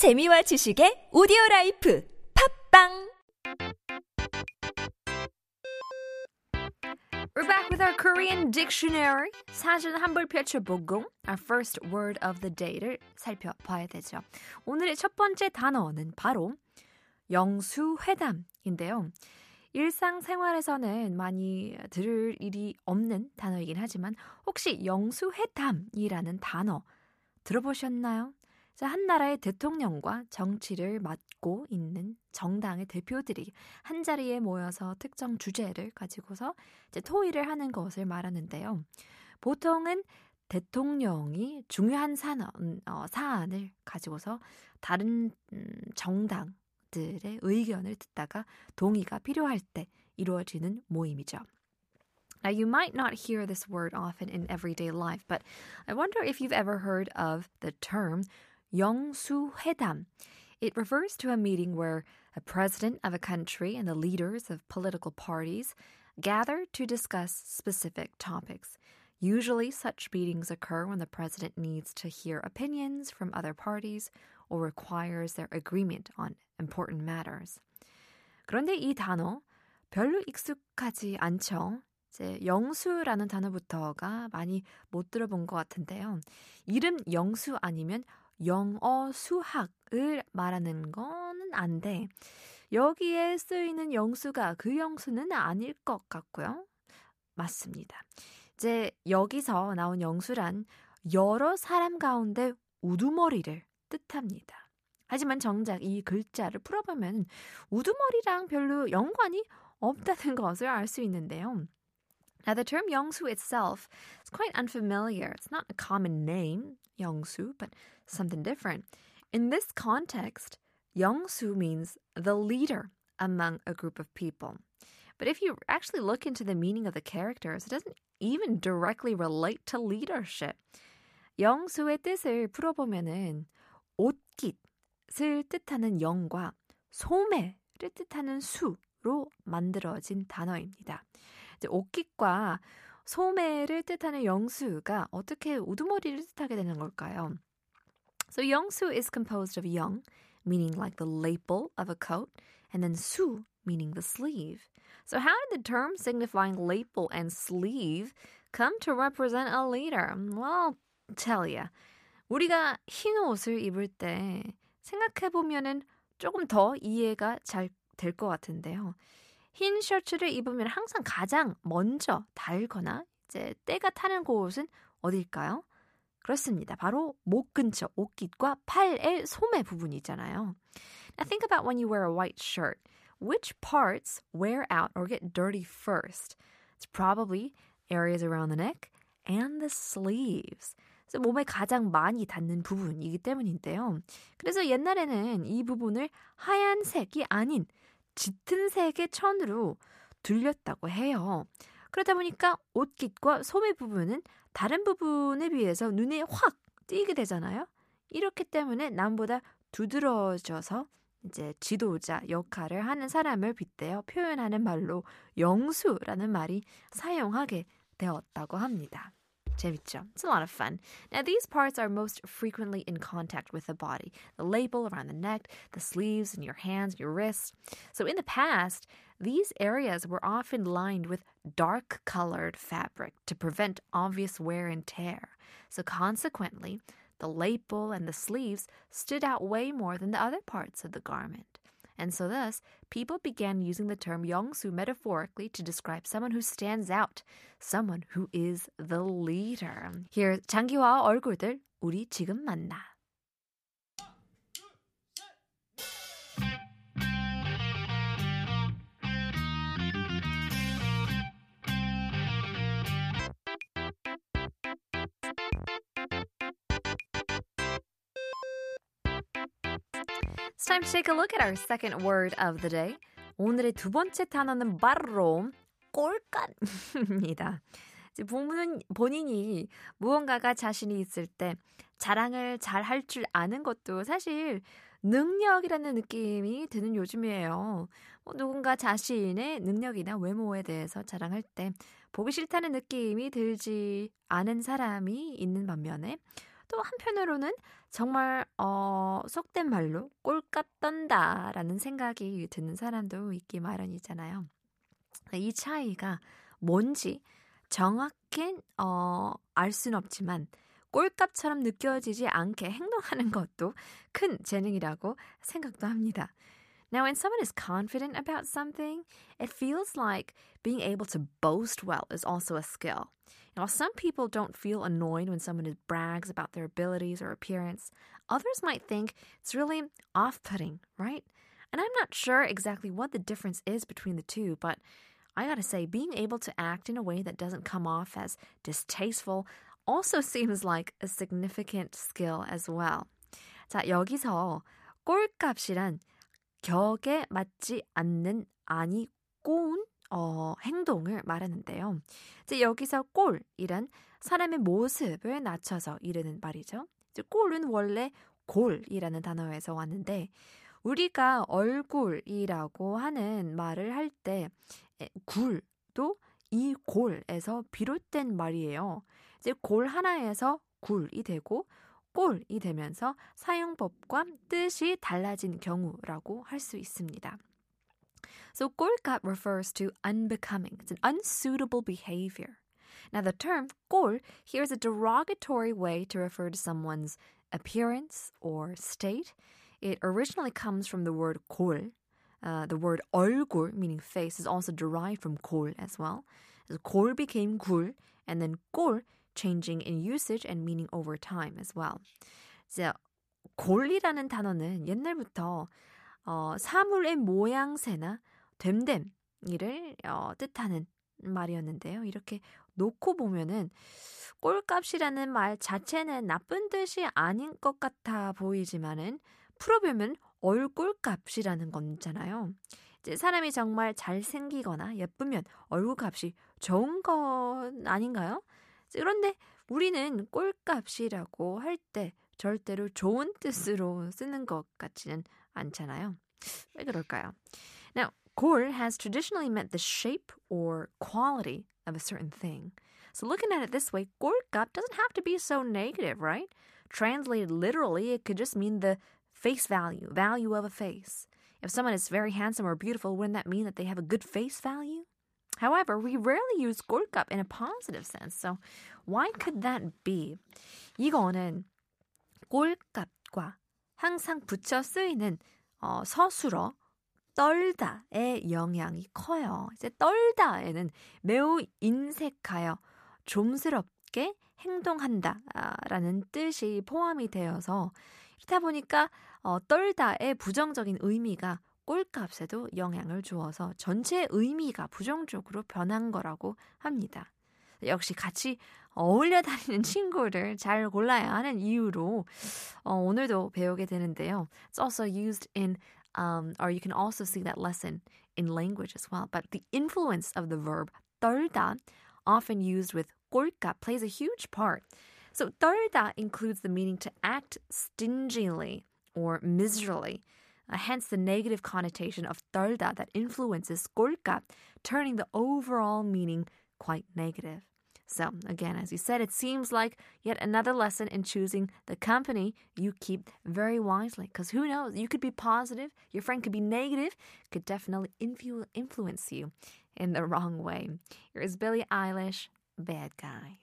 재미와 지식의 오디오 라이프 팟빵 We're back with our Korean dictionary. 사전 한번 펼쳐보고 our first word of the day를 살펴봐야 되죠. 오늘의 첫 번째 단어는 바로 영수회담인데요. 일상생활에서는 많이 들을 일이 없는 단어이긴 하지만 혹시 영수회담이라는 단어 들어보셨나요? 자, 한 나라의 대통령과 정치를 맡고 있는 정당의 대표들이 한 자리에 모여서 특정 주제를 가지고서 이제 토의를 하는 것을 말하는데요. 보통은 대통령이 중요한 산업, 어, 사안을 가지고서 다른 음, 정당들의 의견을 듣다가 동의가 필요할 때 이루어지는 모임이죠. Now, you might not hear this word often in everyday life, but I wonder if you've ever heard of the term 영수회담. It refers to a meeting where a president of a country and the leaders of political parties gather to discuss specific topics. Usually, such meetings occur when the president needs to hear opinions from other parties or requires their agreement on important matters. 그런데 이 단어 별로 익숙하지 않죠? 이제 영수라는 단어부터가 많이 못 들어본 것 같은데요. 이름 영수 아니면 영어 수학을 말하는 거는 안 돼. 여기에 쓰이는 영수가 그 영수는 아닐 것 같고요. 맞습니다. 이제 여기서 나온 영수란 여러 사람 가운데 우두머리를 뜻합니다. 하지만 정작 이 글자를 풀어보면 우두머리랑 별로 연관이 없다는 것을 알 수 있는데요. Now, the term Yongsu itself is quite unfamiliar. It's not a common name, Yongsu, but something different. In this context, Yongsu means the leader among a group of people. But if you actually look into the meaning of the characters, it doesn't even directly relate to leadership. 영수의 뜻을 풀어보면은 옷깃을 뜻하는 영과 소매를 뜻하는 수로 만들어진 단어입니다. 옷깃과 소매를 뜻하는 영수가 어떻게 우두머리를 뜻하게 되는 걸까요? So 영수 is composed of 영, meaning like the lapel of a coat, and then 수, meaning the sleeve. So how did the term signifying lapel and sleeve come to represent a leader? Well, tell you. 우리가 흰 옷을 입을 때 생각해 보면은 조금 더 이해가 잘 될 것 같은데요. 흰 셔츠를 입으면 항상 가장 먼저 달거나 이제 때가 타는 곳은 어딜까요? 그렇습니다. 바로 목 근처 옷깃과 팔의 소매 부분이 있잖아요. Now think about when you wear a white shirt. Which parts wear out or get dirty first? It's probably areas around the neck and the sleeves. 그래서 몸에 가장 많이 닿는 부분이기 때문인데요. 그래서 옛날에는 이 부분을 하얀색이 아닌 짙은 색의 천으로 둘렸다고 해요. 그러다 보니까 옷깃과 소매 부분은 다른 부분에 비해서 눈에 확 띄게 되잖아요. 이렇기 때문에 남보다 두드러져서 이제 지도자 역할을 하는 사람을 빗대어 표현하는 말로 영수라는 말이 사용하게 되었다고 합니다. 재밌죠? It's a lot of fun. Now, these parts are most frequently in contact with the body the label around the neck, the sleeves, and your hands, your wrists. So, in the past, these areas were often lined with dark colored fabric to prevent obvious wear and tear. So, consequently, the lapel and the sleeves stood out way more than the other parts of the garment. And so thus, people began using the term 영수 metaphorically to describe someone who stands out, someone who is the leader. Here, 장기화 얼굴들 우리 지금 만나. It's time to take a look at our second word of the day. 오늘의 두 번째 단어는 바로 꼴깐입니다. 본인, 본인이 무언가가 자신이 있을 때 자랑을 잘 할 줄 아는 것도 사실 능력이라는 느낌이 드는 요즘이에요. 뭐 누군가 자신의 능력이나 외모에 대해서 자랑할 때 보기 싫다는 느낌이 들지 않은 사람이 있는 반면에 또 한편으로는 정말 어, 속된 말로 꼴값 떤다라는 생각이 드는 사람도 있기 마련이잖아요. 이 차이가 뭔지 정확히 어, 알 수는 없지만 꼴값처럼 느껴지지 않게 행동하는 것도 큰 재능이라고 생각도 합니다. Now, when someone is confident about something, it feels like being able to boast well is also a skill. Now, some people don't feel annoyed when someone brags about their abilities or appearance. Others might think it's really off putting, right? And I'm not sure exactly what the difference is between the two, but I gotta say, being able to act in a way that doesn't come off as distasteful also seems like a significant skill as well. 자, 여기서 꼴값이란 격에 맞지 않는 아니 꼬운 어, 행동을 말하는데요. 이제 여기서 꼴이란 사람의 모습을 낮춰서 이르는 말이죠. 이제 꼴은 원래 골이라는 단어에서 왔는데 우리가 얼굴이라고 하는 말을 할 때 굴도 이 골에서 비롯된 말이에요. 이제 골 하나에서 굴이 되고 꼴이 되면서 사용법과 뜻이 달라진 경우라고 할 수 있습니다. So 꼴값 refers to unbecoming. It's an unsuitable behavior. Now the term 꼴 here is a derogatory way to refer to someone's appearance or state. It originally comes from the word 골. Uh, the word 얼굴, meaning face, is also derived from 골 as well. So 골 became 굴, and then 꼴 changing in usage and meaning over time as well. 이제 골이라는 단어는 옛날부터 어, 사물의 모양새나 됨됨이를 어, 뜻하는 말이었는데요. 이렇게 놓고 보면은 꼴값이라는 말 자체는 나쁜 뜻이 아닌 것 같아 보이지만은 풀어보면 얼굴값이라는 건잖아요. 이제 사람이 정말 잘생기거나 예쁘면 얼굴값이 좋은 건 아닌가요? 그런데 우리는 꼴값이라고 할 때 절대로 좋은 뜻으로 쓰는 것 같지는 않잖아요. 왜 그럴까요? Now, 골 has traditionally meant the shape or quality of a certain thing. So looking at it this way, 꼴값 doesn't have to be so negative, right? Translated literally, it could just mean the face value, value of a face. If someone is very handsome or beautiful, wouldn't that mean that they have a good face value? However, we rarely use 꼴값 in a positive sense. So why could that be? 이거는 꼴값과 항상 붙여 쓰이는 어, 서술어 떨다의 영향이 커요. 이제 떨다에는 매우 인색하여 좀스럽게 행동한다라는 뜻이 포함이 되어서 그렇다 보니까 어, 떨다의 부정적인 의미가 꼴값에도 영향을 주어서 전체 의미가 부정적으로 변한 거라고 합니다. 역시 같이 어울려 다니는 친구를 잘 골라야 하는 이유로 어, 오늘도 배우게 되는데요. It's also used in, um, or you can also see that lesson in language as well. But the influence of the verb 떨다, often used with 꼴값, plays a huge part. So 떨다 includes the meaning to act stingily or miserably. Uh, hence the negative connotation of 떨다 that influences 꼴값, turning the overall meaning quite negative. So, again, as you said, it seems like yet another lesson in choosing the company you keep very wisely. Because who knows? You could be positive, your friend could be negative, could definitely influ- influence you in the wrong way. Here's Billie Eilish, Bad Guy.